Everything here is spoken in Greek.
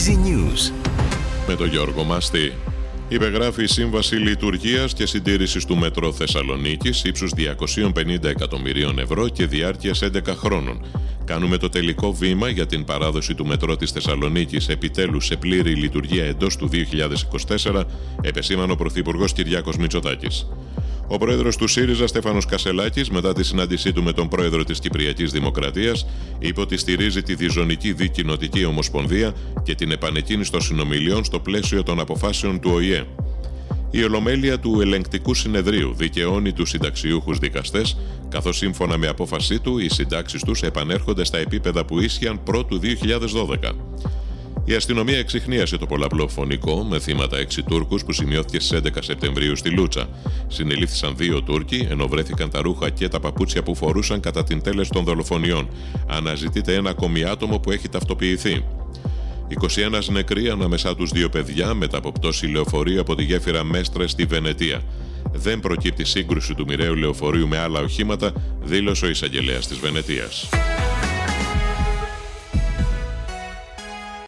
Easy News. Με τον Γιώργο Μαστή. Υπεγράφει η Σύμβαση Λειτουργίας και Συντήρησης του Μετρό Θεσσαλονίκης ύψους 250 εκατομμυρίων ευρώ και διάρκειας 11 χρόνων. Κάνουμε το τελικό βήμα για την παράδοση του μετρό της Θεσσαλονίκης επιτέλους σε πλήρη λειτουργία εντός του 2024, επεσήμανε ο Πρωθυπουργός Κυριάκος Μητσοτάκης. Ο πρόεδρος του ΣΥΡΙΖΑ, Στέφανος Κασελάκης, μετά τη συνάντησή του με τον πρόεδρο της Κυπριακής Δημοκρατίας, είπε ότι στηρίζει τη διζωνική δικοινοτική ομοσπονδία και την επανεκκίνηση των συνομιλιών στο πλαίσιο των αποφάσεων του ΟΗΕ. Η Ολομέλεια του Ελεγκτικού Συνεδρίου δικαιώνει τους συνταξιούχους δικαστές, καθώς σύμφωνα με απόφασή του οι συντάξεις τους επανέρχονται στα επίπεδα που ίσχυαν πρώτου 2012. Η αστυνομία εξηχνίασε το πολλαπλό φωνικό με θύματα έξι Τούρκους που σημειώθηκε στις 11 Σεπτεμβρίου στη Λούτσα. Συνελήφθησαν δύο Τούρκοι, ενώ βρέθηκαν τα ρούχα και τα παπούτσια που φορούσαν κατά την τέλεση των δολοφονιών. Αναζητείται ένα ακόμη άτομο που έχει ταυτοποιηθεί. 21 νεκροί ανάμεσά τους δύο παιδιά μετά από πτώση λεωφορείου από τη γέφυρα Μέστρε στη Βενετία. Δεν προκύπτει σύγκρουση του μοιραίου λεωφορείου με άλλα οχήματα, δήλωσε ο εισαγγελέας της Βενετίας.